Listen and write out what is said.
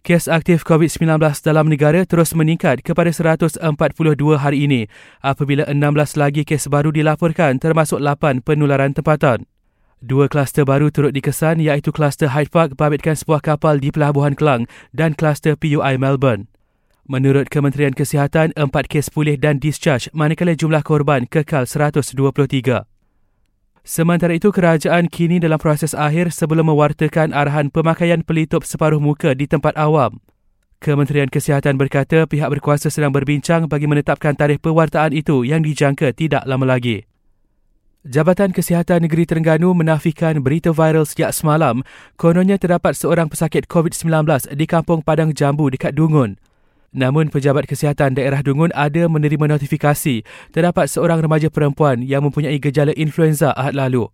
Kes aktif COVID-19 dalam negara terus meningkat kepada 142 hari ini apabila 16 lagi kes baru dilaporkan termasuk 8 penularan tempatan. Dua kluster baru turut dikesan iaitu kluster Hyde Park babitkan sebuah kapal di Pelabuhan Kelang dan kluster PUI Melbourne. Menurut Kementerian Kesihatan, empat kes pulih dan discharge manakala jumlah korban kekal 123. Sementara itu, kerajaan kini dalam proses akhir sebelum mewartakan arahan pemakaian pelitup separuh muka di tempat awam. Kementerian Kesihatan berkata pihak berkuasa sedang berbincang bagi menetapkan tarikh pewartaan itu yang dijangka tidak lama lagi. Jabatan Kesihatan Negeri Terengganu menafikan berita viral sejak semalam kononnya terdapat seorang pesakit COVID-19 di Kampung Padang Jambu dekat Dungun. Namun Pejabat Kesihatan Daerah Dungun ada menerima notifikasi terdapat seorang remaja perempuan yang mempunyai gejala influenza ahad lalu.